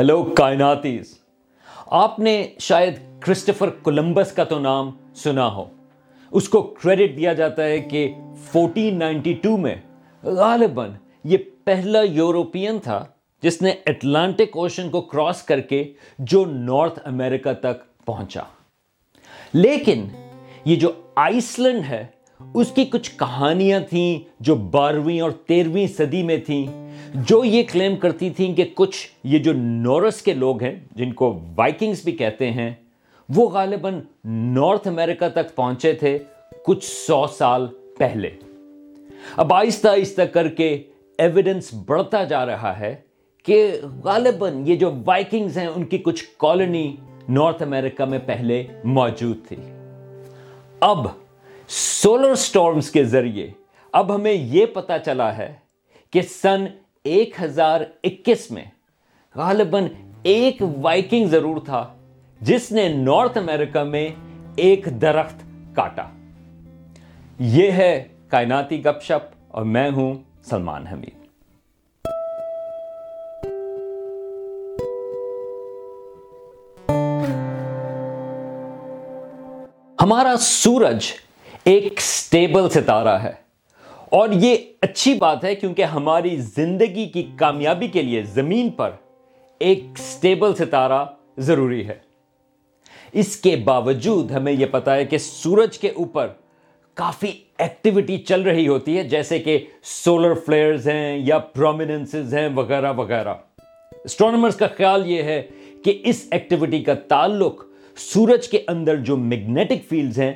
Hello کائناتیز آپ نے شاید کرسٹفر کولمبس کا تو نام سنا ہو اس کو کریڈٹ دیا جاتا ہے کہ فورٹین نائنٹی ٹو میں غالباً یہ پہلا یوروپین تھا جس نے اٹلانٹک اوشن کو کراس کر کے جو نارتھ امریکہ تک پہنچا لیکن یہ جو آئس لینڈ ہے اس کی کچھ کہانیاں تھیں جو بارہویں اور تیرہویں صدی میں تھیں جو یہ کلیم کرتی تھیں کہ کچھ یہ جو نورس کے لوگ ہیں، جن کو وائکنگز بھی کہتے ہیں، وہ غالباً نارتھ امریکہ تک پہنچے تھے کچھ سو سال پہلے۔ اب آہستہ آہستہ کر کے ایویڈنس بڑھتا جا رہا ہے کہ غالباً یہ جو وائکنگز ہیں، ان کی کچھ کالونی نارتھ امریکہ میں پہلے موجود تھی۔ اب سولر سٹارمز کے ذریعے، اب ہمیں یہ پتا چلا ہے کہ سن ایک ہزار اکیس میں غالباً ایک وائکنگ ضرور تھا، جس نے نارتھ امریکہ میں ایک درخت کاٹا۔ یہ ہے کائناتی گپ شپ اور میں ہوں سلمان حمید۔ ہمارا سورج ایک سٹیبل ستارہ ہے۔ اور یہ اچھی بات ہے کیونکہ ہماری زندگی کی کامیابی کے لیے زمین پر ایک سٹیبل ستارہ ضروری ہے۔ اس کے باوجود ہمیں یہ پتا ہے کہ سورج کے اوپر کافی ایکٹیویٹی چل رہی ہوتی ہے، جیسے کہ سولر فلیئرز ہیں یا پرومیننسز ہیں وغیرہ وغیرہ۔ اسٹرانومرز کا خیال یہ ہے کہ اس ایکٹیویٹی کا تعلق سورج کے اندر جو میگنیٹک فیلڈز ہیں،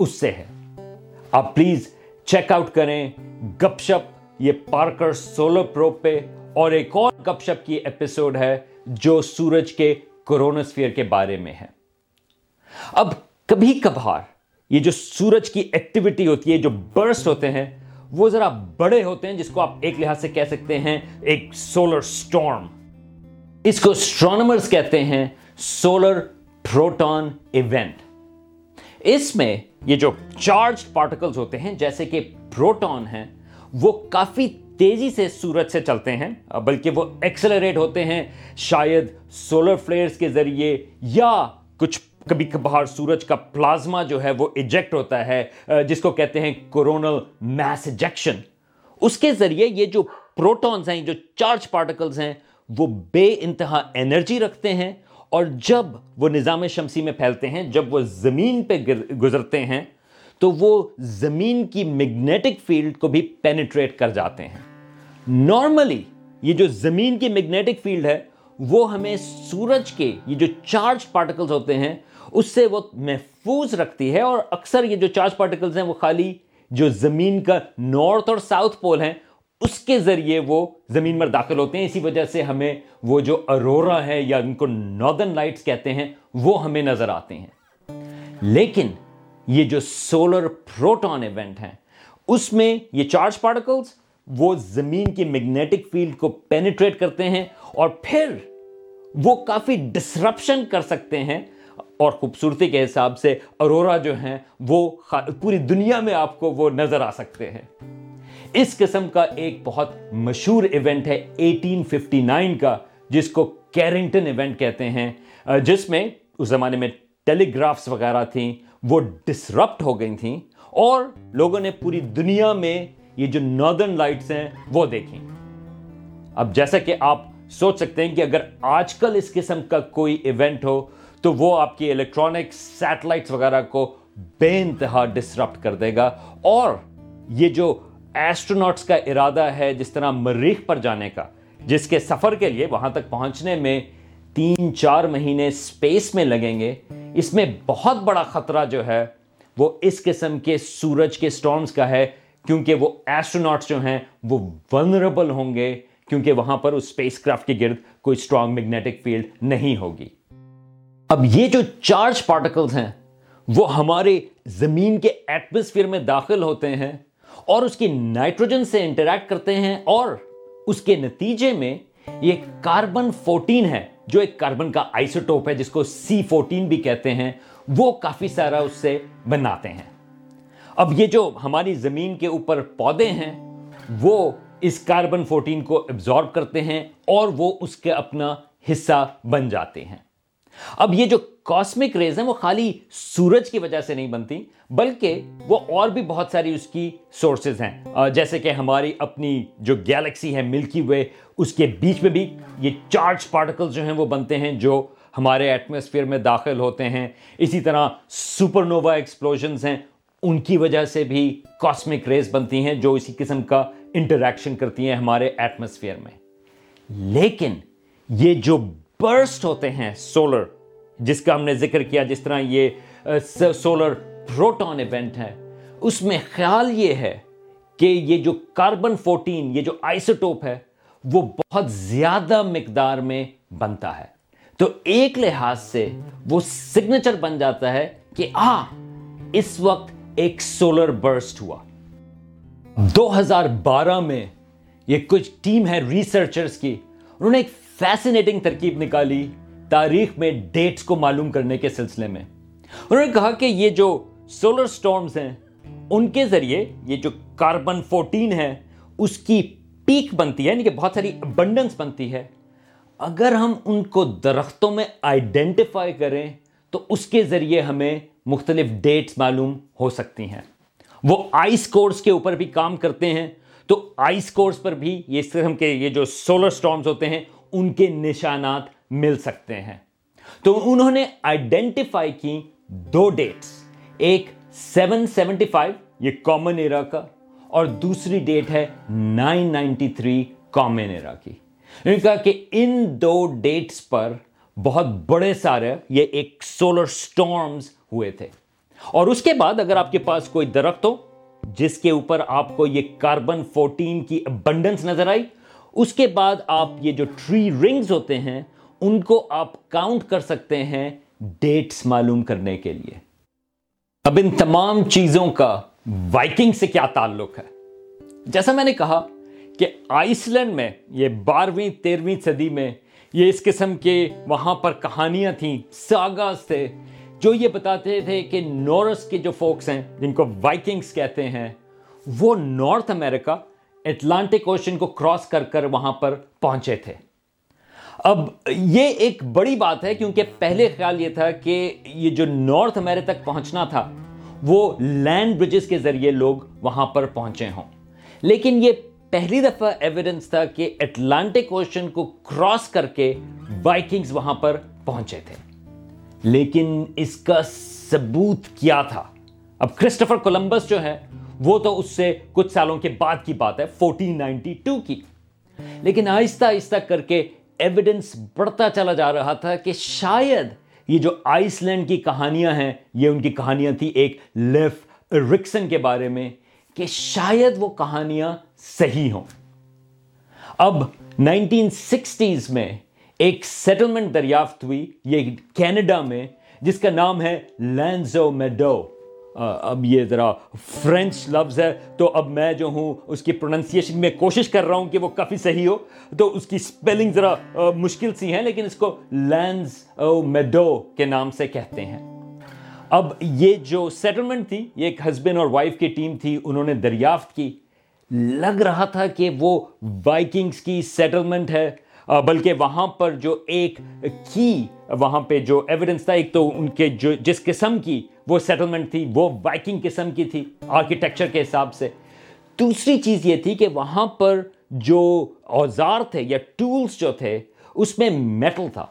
اس سے ہے۔ آپ پلیز چیک آؤٹ کریں گپ شپ یہ پارکر سولر پرو پہ اور ایک اور گپ شپ کی ایپیسوڈ ہے جو سورج کے کرونسفیئر کے بارے میں ہے۔ اب کبھی کبھار یہ جو سورج کی ایکٹیویٹی ہوتی ہے، جو برسٹ ہوتے ہیں، وہ ذرا بڑے ہوتے ہیں، جس کو آپ ایک لحاظ سے کہہ سکتے ہیں ایک سولر سٹارم اس کو اسٹرانومرز کہتے ہیں سولر پروٹون ایونٹ اس میں یہ جو چارج پارٹیکلز ہوتے ہیں، جیسے کہ پروٹون ہیں، وہ کافی تیزی سے سورج سے چلتے ہیں، بلکہ وہ ایکسلریٹ ہوتے ہیں، شاید سولر فلیئرز کے ذریعے یا کچھ کبھی کبھار سورج کا پلازما جو ہے وہ ایجیکٹ ہوتا ہے، جس کو کہتے ہیں کورونل میس ایجیکشن اس کے ذریعے یہ جو پروٹونز ہیں، جو چارج پارٹیکلز ہیں، وہ بے انتہا انرجی رکھتے ہیں اور جب وہ نظام شمسی میں پھیلتے ہیں، جب وہ زمین پہ گزرتے ہیں، تو وہ زمین کی میگنیٹک فیلڈ کو بھی پینیٹریٹ کر جاتے ہیں۔ نارملی یہ جو زمین کی میگنیٹک فیلڈ ہے، وہ ہمیں سورج کے یہ جو چارج پارٹیکلز ہوتے ہیں، اس سے وہ محفوظ رکھتی ہے اور اکثر یہ جو چارج پارٹیکلز ہیں، وہ خالی جو زمین کا نارتھ اور ساؤتھ پول ہیں اس کے ذریعے وہ زمین پر داخل ہوتے ہیں۔ اسی وجہ سے ہمیں وہ جو ارورا ہے یا ان کو ناردرن لائٹس کہتے ہیں، وہ ہمیں نظر آتے ہیں۔ لیکن یہ جو سولر پروٹون ایونٹ ہیں، اس میں یہ چارج پارٹیکلز وہ زمین کی میگنیٹک فیلڈ کو پینیٹریٹ کرتے ہیں اور پھر وہ کافی ڈسرپشن کر سکتے ہیں۔ اور خوبصورتی کے حساب سے ارورا جو ہیں، وہ پوری دنیا میں آپ کو وہ نظر آ سکتے ہیں۔ اس قسم کا ایک بہت مشہور ایونٹ ہے ایٹین ففٹی نائن کا، جس کو کیرنگٹن ایونٹ کہتے ہیں جس میں اس زمانے میں ٹیلی گرافس وغیرہ تھیں، وہ ڈسرپٹ ہو گئی تھیں اور لوگوں نے پوری دنیا میں یہ جو ناردرن لائٹس ہیں، وہ دیکھیں۔ اب جیسا کہ آپ سوچ سکتے ہیں کہ اگر آج کل اس قسم کا کوئی ایونٹ ہو، تو وہ آپ کی الیکٹرانک سیٹلائٹس وغیرہ کو بے انتہا ڈسرپٹ کر دے گا اور یہ جو ایسٹرونٹس کا ارادہ ہے جس طرح مریخ پر جانے کا، جس کے سفر کے لیے وہاں تک پہنچنے میں تین چار مہینے سپیس میں لگیں گے۔ اس میں بہت بڑا خطرہ جو ہے، وہ اس قسم کے سورج کے سٹارمز کا ہے، کیونکہ وہ ایسٹرونٹس جو ہیں، وہ ونربل ہوں گے، کیونکہ وہاں پر اس سپیس کرافٹ کے گرد کوئی سٹرانگ میگنیٹک فیلڈ نہیں ہوگی۔ اب یہ جو چارج پارٹیکلز ہیں، وہ ہمارے زمین کے ایٹماسفیئر میں داخل ہوتے ہیں۔ اور اس کی نائٹروجن سے انٹریکٹ کرتے ہیں اور اس کے نتیجے میں یہ کاربن فورٹین ہے، جو ایک کاربن کا آئسوٹوپ ہے، جس کو سی فورٹین بھی کہتے ہیں، وہ کافی سارا اس سے بناتے ہیں۔ اب یہ جو ہماری زمین کے اوپر پودے ہیں، وہ اس کاربن فورٹین کو ابزارب کرتے ہیں اور وہ اس کے اپنا حصہ بن جاتے ہیں۔ اب یہ جو کاسمک ریز ہیں وہ خالی سورج کی وجہ سے نہیں بنتی، بلکہ وہ اور بھی بہت ساری اس کی سورسز ہیں۔ جیسے کہ ہماری اپنی جو گیلیکسی ہے ملکی وے اس کے بیچ میں بھی یہ چارج پارٹیکل جو ہیں وہ بنتے ہیں، جو ہمارے ایٹماسفیئر میں داخل ہوتے ہیں۔ اسی طرح سپر نووا ایکسپلوژنز ہیں، ان کی وجہ سے بھی کاسمک ریز بنتی ہیں، جو اسی قسم کا انٹریکشن کرتی ہیں ہمارے ایٹماسفیئر میں۔ لیکن یہ جو برسٹ ہوتے ہیں سولر جس کا ہم نے ذکر کیا جس طرح یہ سولر پروٹون ایونٹ ہے. اس میں خیال یہ ہے کہ یہ جو کاربن فورٹین یہ جو آئسوٹوپ ہے، وہ بہت زیادہ مقدار میں بنتا ہے. تو ایک لحاظ سے وہ سگنیچر بن جاتا ہے کہ آ اس وقت ایک سولر برسٹ ہوا. دو ہزار بارہ میں یہ کچھ ٹیم ہے ریسرچرز کی، انہوں نے ایک فیسنیٹنگ ترکیب نکالی تاریخ میں ڈیٹس کو معلوم کرنے کے سلسلے میں۔ انہوں نے کہا کہ یہ جو سولر سٹورمز ہیں، ان کے ذریعے یہ جو کاربن فورٹین ہے اس کی پیک بنتی ہے یعنی کہ بہت ساری ابنڈنس بنتی ہے۔ اگر ہم ان کو درختوں میں آئیڈینٹیفائی کریں، تو اس کے ذریعے ہمیں مختلف ڈیٹس معلوم ہو سکتی ہیں۔ وہ آئس کورس کے اوپر بھی کام کرتے ہیں، تو آئس کورس پر بھی یہ اس قسم کے یہ جو سولر سٹارمز ہوتے ہیں ان کے نشانات مل سکتے ہیں۔ تو انہوں نے آئیڈینٹیفائی کی دو ڈیٹس ایک سیون سیونٹی فائیو یہ کامن ایرا کا، اور دوسری ڈیٹ ہے nine ninety three common era کی۔ انہوں نے کہا کہ ان دو ڈیٹس پر بہت بڑے سارے یہ ایک سولر سٹارمز ہوئے تھے۔ اور اس کے بعد اگر آپ کے پاس کوئی درخت ہو، جس کے اوپر آپ کو یہ کاربن فورٹین کی ابنڈنس نظر آئی اس کے بعد آپ یہ جو ٹری رنگز ہوتے ہیں، ان کو آپ کاؤنٹ کر سکتے ہیں ڈیٹس معلوم کرنے کے لیے۔ اب ان تمام چیزوں کا وائکنگ سے کیا تعلق ہے؟ جیسا میں نے کہا کہ آئس لینڈ میں یہ بارہویں، تیرہویں صدی میں یہ اس قسم کے وہاں پر کہانیاں تھیں ساگاز تھے، جو یہ بتاتے تھے کہ نورس کے جو فوکس ہیں، جن کو وائکنگز کہتے ہیں، وہ نارتھ امریکہ اٹلانٹک اوشن کو کراس کر کر وہاں پر پہنچے تھے۔ اب یہ ایک بڑی بات ہے، کیونکہ پہلے خیال یہ تھا کہ یہ جو نارتھ امریکہ تک پہنچنا تھا، وہ لینڈ برجز کے ذریعے لوگ وہاں پر پہنچے ہوں۔ لیکن یہ پہلی دفعہ ایویڈنس تھا کہ اٹلانٹک اوشن کو کراس کر کے وائکنگز وہاں پر پہنچے تھے۔ لیکن اس کا ثبوت کیا تھا؟ اب کرسٹفر کولمبس جو ہے وہ تو اس سے کچھ سالوں کے بعد کی بات ہے فورٹین نائنٹی ٹو کی۔ لیکن آہستہ آہستہ کر کے ایویڈنس بڑھتا چلا جا رہا تھا کہ شاید یہ جو آئس لینڈ کی کہانیاں ہیں، یہ ان کی کہانیاں تھی ایک لیف رکسن کے بارے میں کہ شاید وہ کہانیاں صحیح ہوں۔ اب نائنٹین سکسٹیز میں ایک سیٹلمنٹ دریافت ہوئی، یہ کینیڈا میں، جس کا نام ہے لینزو میڈو۔ اب یہ ذرا فرینچ لفظ ہے، تو اب میں جو ہوں، اس کی پروننسیشن میں کوشش کر رہا ہوں کہ وہ کافی صحیح ہو۔ تو اس کی سپیلنگ ذرا مشکل سی ہیں، لیکن اس کو لینز میڈو کے نام سے کہتے ہیں۔ اب یہ جو سیٹلمنٹ تھی، یہ ایک ہسبینڈ اور وائف کی ٹیم تھی، انہوں نے دریافت کی۔ لگ رہا تھا کہ وہ وائکنگز کی سیٹلمنٹ ہے بلکہ وہاں پر جو ایک کی وہاں پہ جو ایویڈنس تھا، ایک تو ان کے جو جس قسم کی وہ سیٹلمنٹ تھی، وہ وائکنگ قسم کی تھی آرکیٹیکچر کے حساب سے۔ دوسری چیز یہ تھی کہ وہاں پر جو اوزار تھے یا ٹولز جو تھے، اس میں میٹل تھا۔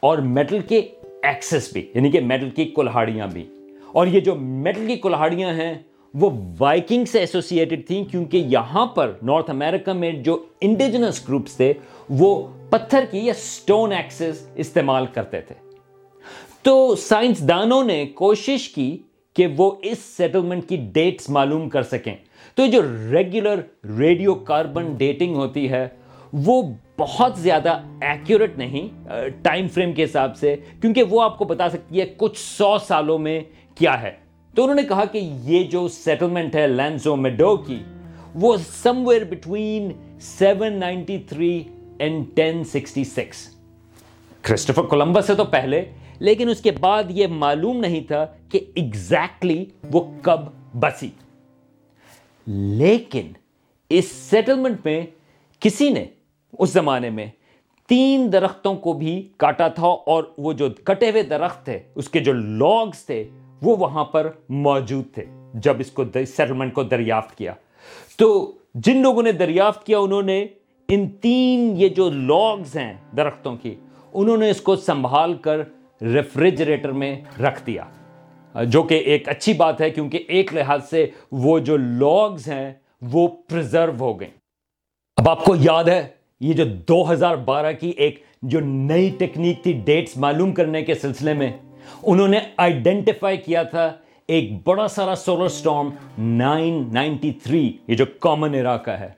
اور میٹل کے ایکسس بھی یعنی کہ میٹل کی کلہاڑیاں بھی۔ اور یہ جو میٹل کی کلہاڑیاں ہیں، وہ وائکنگ سے ایسوسیٹڈ تھیں، کیونکہ یہاں پر نارتھ امریکہ میں جو انڈیجنس گروپس تھے، وہ پتھر کی یا سٹون ایکسس استعمال کرتے تھے۔ تو سائنسدانوں نے کوشش کی کہ وہ اس سیٹلمنٹ کی ڈیٹس معلوم کر سکیں۔ تو جو ریگولر ریڈیو کاربن ڈیٹنگ ہوتی ہے، وہ بہت زیادہ ایکوریٹ نہیں ٹائم فریم کے حساب سے، کیونکہ وہ آپ کو بتا سکتی ہے کچھ سو سالوں میں کیا ہے۔ تو انہوں نے کہا کہ یہ جو سیٹلمنٹ ہے لینزو میڈو کی، وہ somewhere between seven ninety three and ten sixty six Christopher Columbus سے تو پہلے لیکن اس کے بعد یہ معلوم نہیں تھا کہ ایگزیکٹلی وہ کب بسی۔ لیکن اس سیٹلمنٹ میں کسی نے اس زمانے میں تین درختوں کو بھی کاٹا تھا اور وہ جو کٹے ہوئے درخت تھے، اس کے جو لاگز تھے، وہ وہاں پر موجود تھے جب اس کو سیٹلمنٹ کو دریافت کیا۔ تو جن لوگوں نے دریافت کیا، انہوں نے ان تین یہ جو لاگز ہیں درختوں کی، انہوں نے اس کو سنبھال کر ریفریجریٹر میں رکھ دیا۔ جو کہ ایک اچھی بات ہے کیونکہ ایک لحاظ سے وہ جو لاگز ہیں وہ پرزرو ہو گئیں اب آپ کو یاد ہے یہ جو دو ہزار بارہ کی ایک جو نئی ٹیکنیک تھی ڈیٹس معلوم کرنے کے سلسلے میں، انہوں نے آئیڈینٹیفائی کیا تھا ایک بڑا سارا solar storm nine ninety three, یہ جو کامن عراقہ ہے۔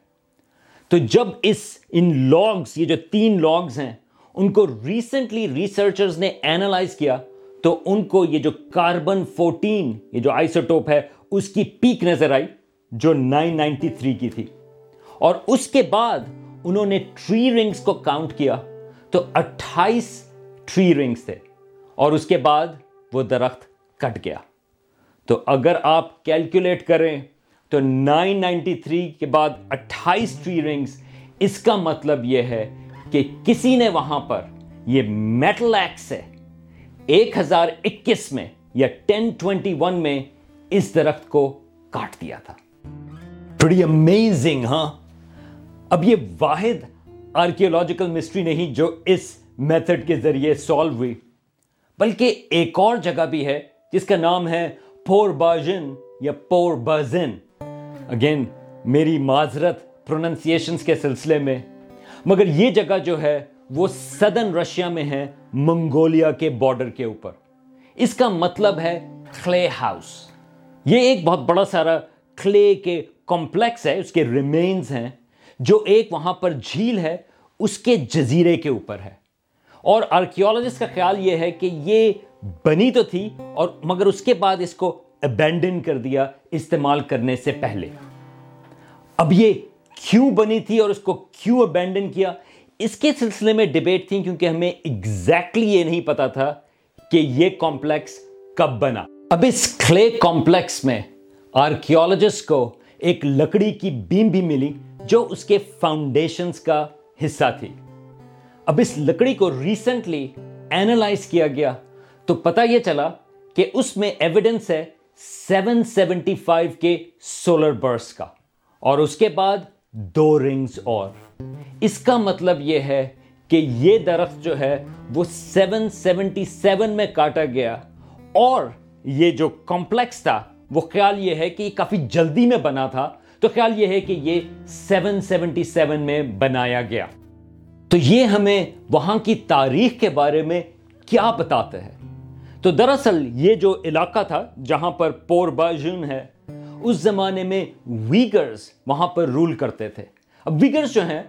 تو جب اس ان لاگز یہ جو تین لاگز ہیں ان کو ریسنٹلی ریسرچرز نے اینالائز کیا تو ان کو یہ جو کاربن فورٹین یہ جو آئسوٹوپ ہے، اس کی پیک نظر آئی جو نائن نائنٹی تھری کی تھی۔ اور اس کے بعد انہوں نے ٹری رنگز کو کاؤنٹ کیا تو اٹھائیس ٹری رنگز تھے۔ اور اس کے بعد وہ درخت کٹ گیا۔ تو اگر آپ کیلکولیٹ کریں تو نائن نائنٹی تھری کے بعد اٹھائیس ٹری رنگز اس کا مطلب یہ ہے کہ کسی نے وہاں پر یہ میٹل ایکس سے ایک ہزار اکیس میں یا ٹین ٹوینٹی ون میں اس درخت کو کاٹ دیا تھا۔ بڑی امیزنگ ہاں؟ اب یہ واحد آرکیولوجیکل مسٹری نہیں جو اس میتھڈ کے ذریعے سالو ہوئی، بلکہ ایک اور جگہ بھی ہے جس کا نام ہے پور باجن یا پور بازن اگین میری معذرت پروننسیشنز کے سلسلے میں۔ مگر یہ جگہ جو ہے وہ سدن رشیا میں ہے، منگولیا کے بارڈر کے اوپر۔ اس کا مطلب ہے کلے ہاؤس یہ ایک بہت بڑا سارا کلے کے کمپلیکس ہے، اس کے ریمینز ہیں، جو ایک وہاں پر جھیل ہے، اس کے جزیرے کے اوپر ہے۔ اور آرکیولوجسٹ کا خیال یہ ہے کہ یہ بنی تو تھی اور مگر اس کے بعد اس کو ابینڈن کر دیا، استعمال کرنے سے پہلے۔ اب یہ کیوں بنی تھی اور اس کو کیوں ابینڈن کیا؟ اس کے سلسلے میں ڈبیٹ تھی کیونکہ ہمیں ایگزیکٹلی exactly یہ نہیں پتا تھا کہ یہ کمپلیکس کب بنا۔ اب اس کلے کمپلیکس میں آرکیولوجسٹ کو ایک لکڑی کی بیم بھی ملی جو اس کے فاؤنڈیشنز کا حصہ تھی۔ اب اس لکڑی کو ریسنٹلی اینالائز کیا گیا تو پتا یہ چلا کہ اس میں ایویڈنس ہے سیون سیونٹی فائیو کے سولر برس کا اور اس کے بعد دو رنگز اور۔ اس کا مطلب یہ ہے کہ یہ درخت جو ہے وہ سیون سیونٹی سیون میں کاٹا گیا اور یہ جو کمپلیکس تھا، وہ خیال یہ ہے کہ یہ کافی جلدی میں بنا تھا۔ تو خیال یہ ہے کہ یہ سیون سیونٹی سیون میں بنایا گیا۔ تو یہ ہمیں وہاں کی تاریخ کے بارے میں کیا بتاتے ہیں؟ تو دراصل یہ جو علاقہ تھا جہاں پر پور باجن ہے اس زمانے میں ویگرز وہاں پر رول کرتے تھے۔ اب ویگرز جو ہیں،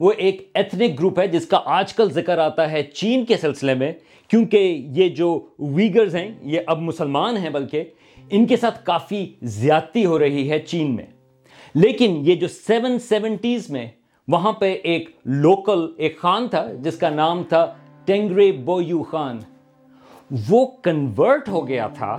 وہ ایک ایتھنک گروپ ہے، جس کا آج کل ذکر آتا ہے چین کے سلسلے میں، کیونکہ یہ جو ویگرز ہیں، یہ اب مسلمان ہیں بلکہ ان کے ساتھ کافی زیادتی ہو رہی ہے چین میں۔ لیکن یہ جو سیون سیونٹیز میں وہاں پہ ایک لوکل، ایک خان تھا، جس کا نام تھا ٹینگرے بویو خان، وہ کنورٹ ہو گیا تھا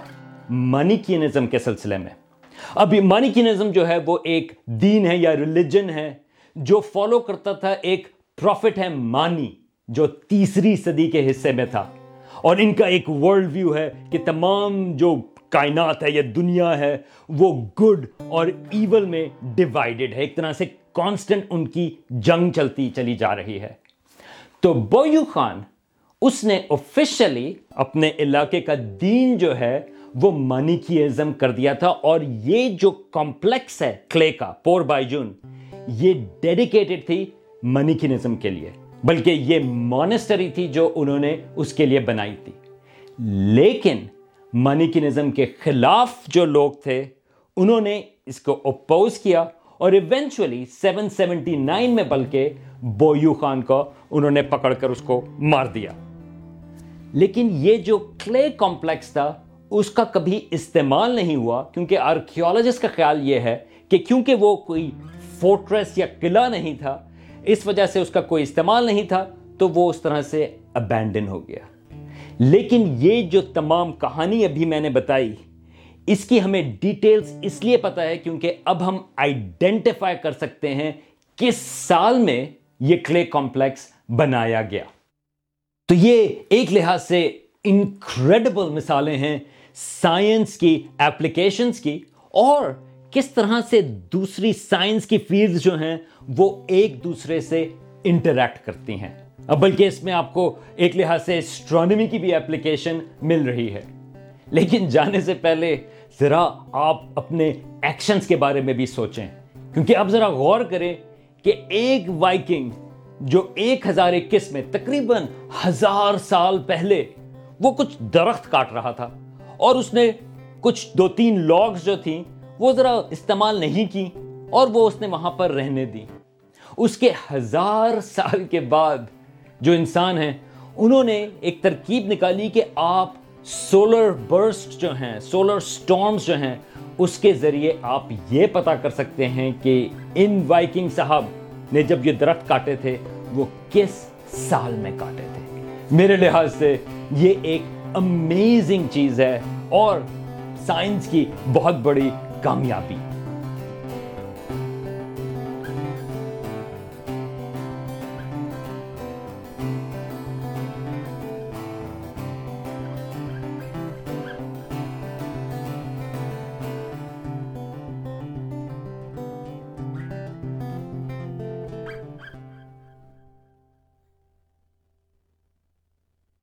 مانیکینزم کے سلسلے میں۔ اب مانیکینزم جو ہے وہ ایک دین ہے یا ریلیجن ہے، جو فالو کرتا تھا ایک پروفٹ ہے مانی، جو تیسری صدی کے حصے میں تھا۔ اور ان کا ایک ورلڈ ویو ہے کہ تمام جو کائنات ہے یا دنیا ہے، وہ گڈ اور ایول میں ڈیوائیڈڈ ہے۔ ایک طرح سے کانسٹنٹ ان کی جنگ چلتی چلی جا رہی ہے۔ تو بویو خان، اس نے آفیشلی اپنے علاقے کا دین جو ہے وہ مانیکیزم کر دیا تھا اور یہ جو کمپلیکس ہے کلے کا پور بائی جون یہ ڈیڈیکیٹڈ تھی منیکینزم کے لیے، بلکہ یہ مونسٹری تھی جو انہوں نے اس کے لیے بنائی تھی۔ لیکن مانیکینزم کے خلاف جو لوگ تھے، انہوں نے اس کو اپوز کیا اور ایونچولی سیون سیونٹی نائن میں بلکہ بویو خان کو انہوں نے پکڑ کر اس کو مار دیا۔ لیکن یہ جو کلے کمپلیکس تھا اس کا کبھی استعمال نہیں ہوا کیونکہ آرکیولوجسٹ کا خیال یہ ہے کہ کیونکہ وہ کوئی فورٹریس یا قلعہ نہیں تھا، اس وجہ سے اس کا کوئی استعمال نہیں تھا، تو وہ اس طرح سے ابینڈن ہو گیا۔ لیکن یہ جو تمام کہانی ابھی میں نے بتائی، اس کی ہمیں ڈیٹیلز اس لیے پتا ہے کیونکہ اب ہم آئیڈینٹیفائی کر سکتے ہیں کس سال میں یہ کلے کمپلیکس بنایا گیا۔ تو یہ ایک لحاظ سے انکریڈبل مثالیں ہیں سائنس کی اپلیکیشنز کی اور کس طرح سے دوسری سائنس کی فیلڈ جو ہیں وہ ایک دوسرے سے انٹریکٹ کرتی ہیں۔ بلکہ اس میں آپ کو ایک لحاظ سے اسٹرانومی کی بھی اپلیکیشن مل رہی ہے۔ لیکن جانے سے پہلے ذرا آپ اپنے ایکشنز کے بارے میں بھی سوچیں۔ کیونکہ اب ذرا غور کریں کہ ایک وائکنگ جو ایک ہزار اکیس میں تقریباً ہزار سال پہلے وہ کچھ درخت کاٹ رہا تھا۔ اور اس نے کچھ دو تین لاگز جو تھیں، وہ ذرا استعمال نہیں کی اور وہ اس نے وہاں پر رہنے دی۔ اس کے ہزار سال کے بعد جو انسان ہیں، انہوں نے ایک ترکیب نکالی کہ آپ سولر برسٹ جو ہیں سولر سٹارمز جو ہیں، اس کے ذریعے آپ یہ پتا کر سکتے ہیں کہ ان وائکنگ صاحب نے جب یہ درخت کاٹے تھے، وہ کس سال میں کاٹے تھے۔ میرے لحاظ سے یہ ایک امیزنگ چیز ہے اور سائنس کی بہت بڑی کامیابی۔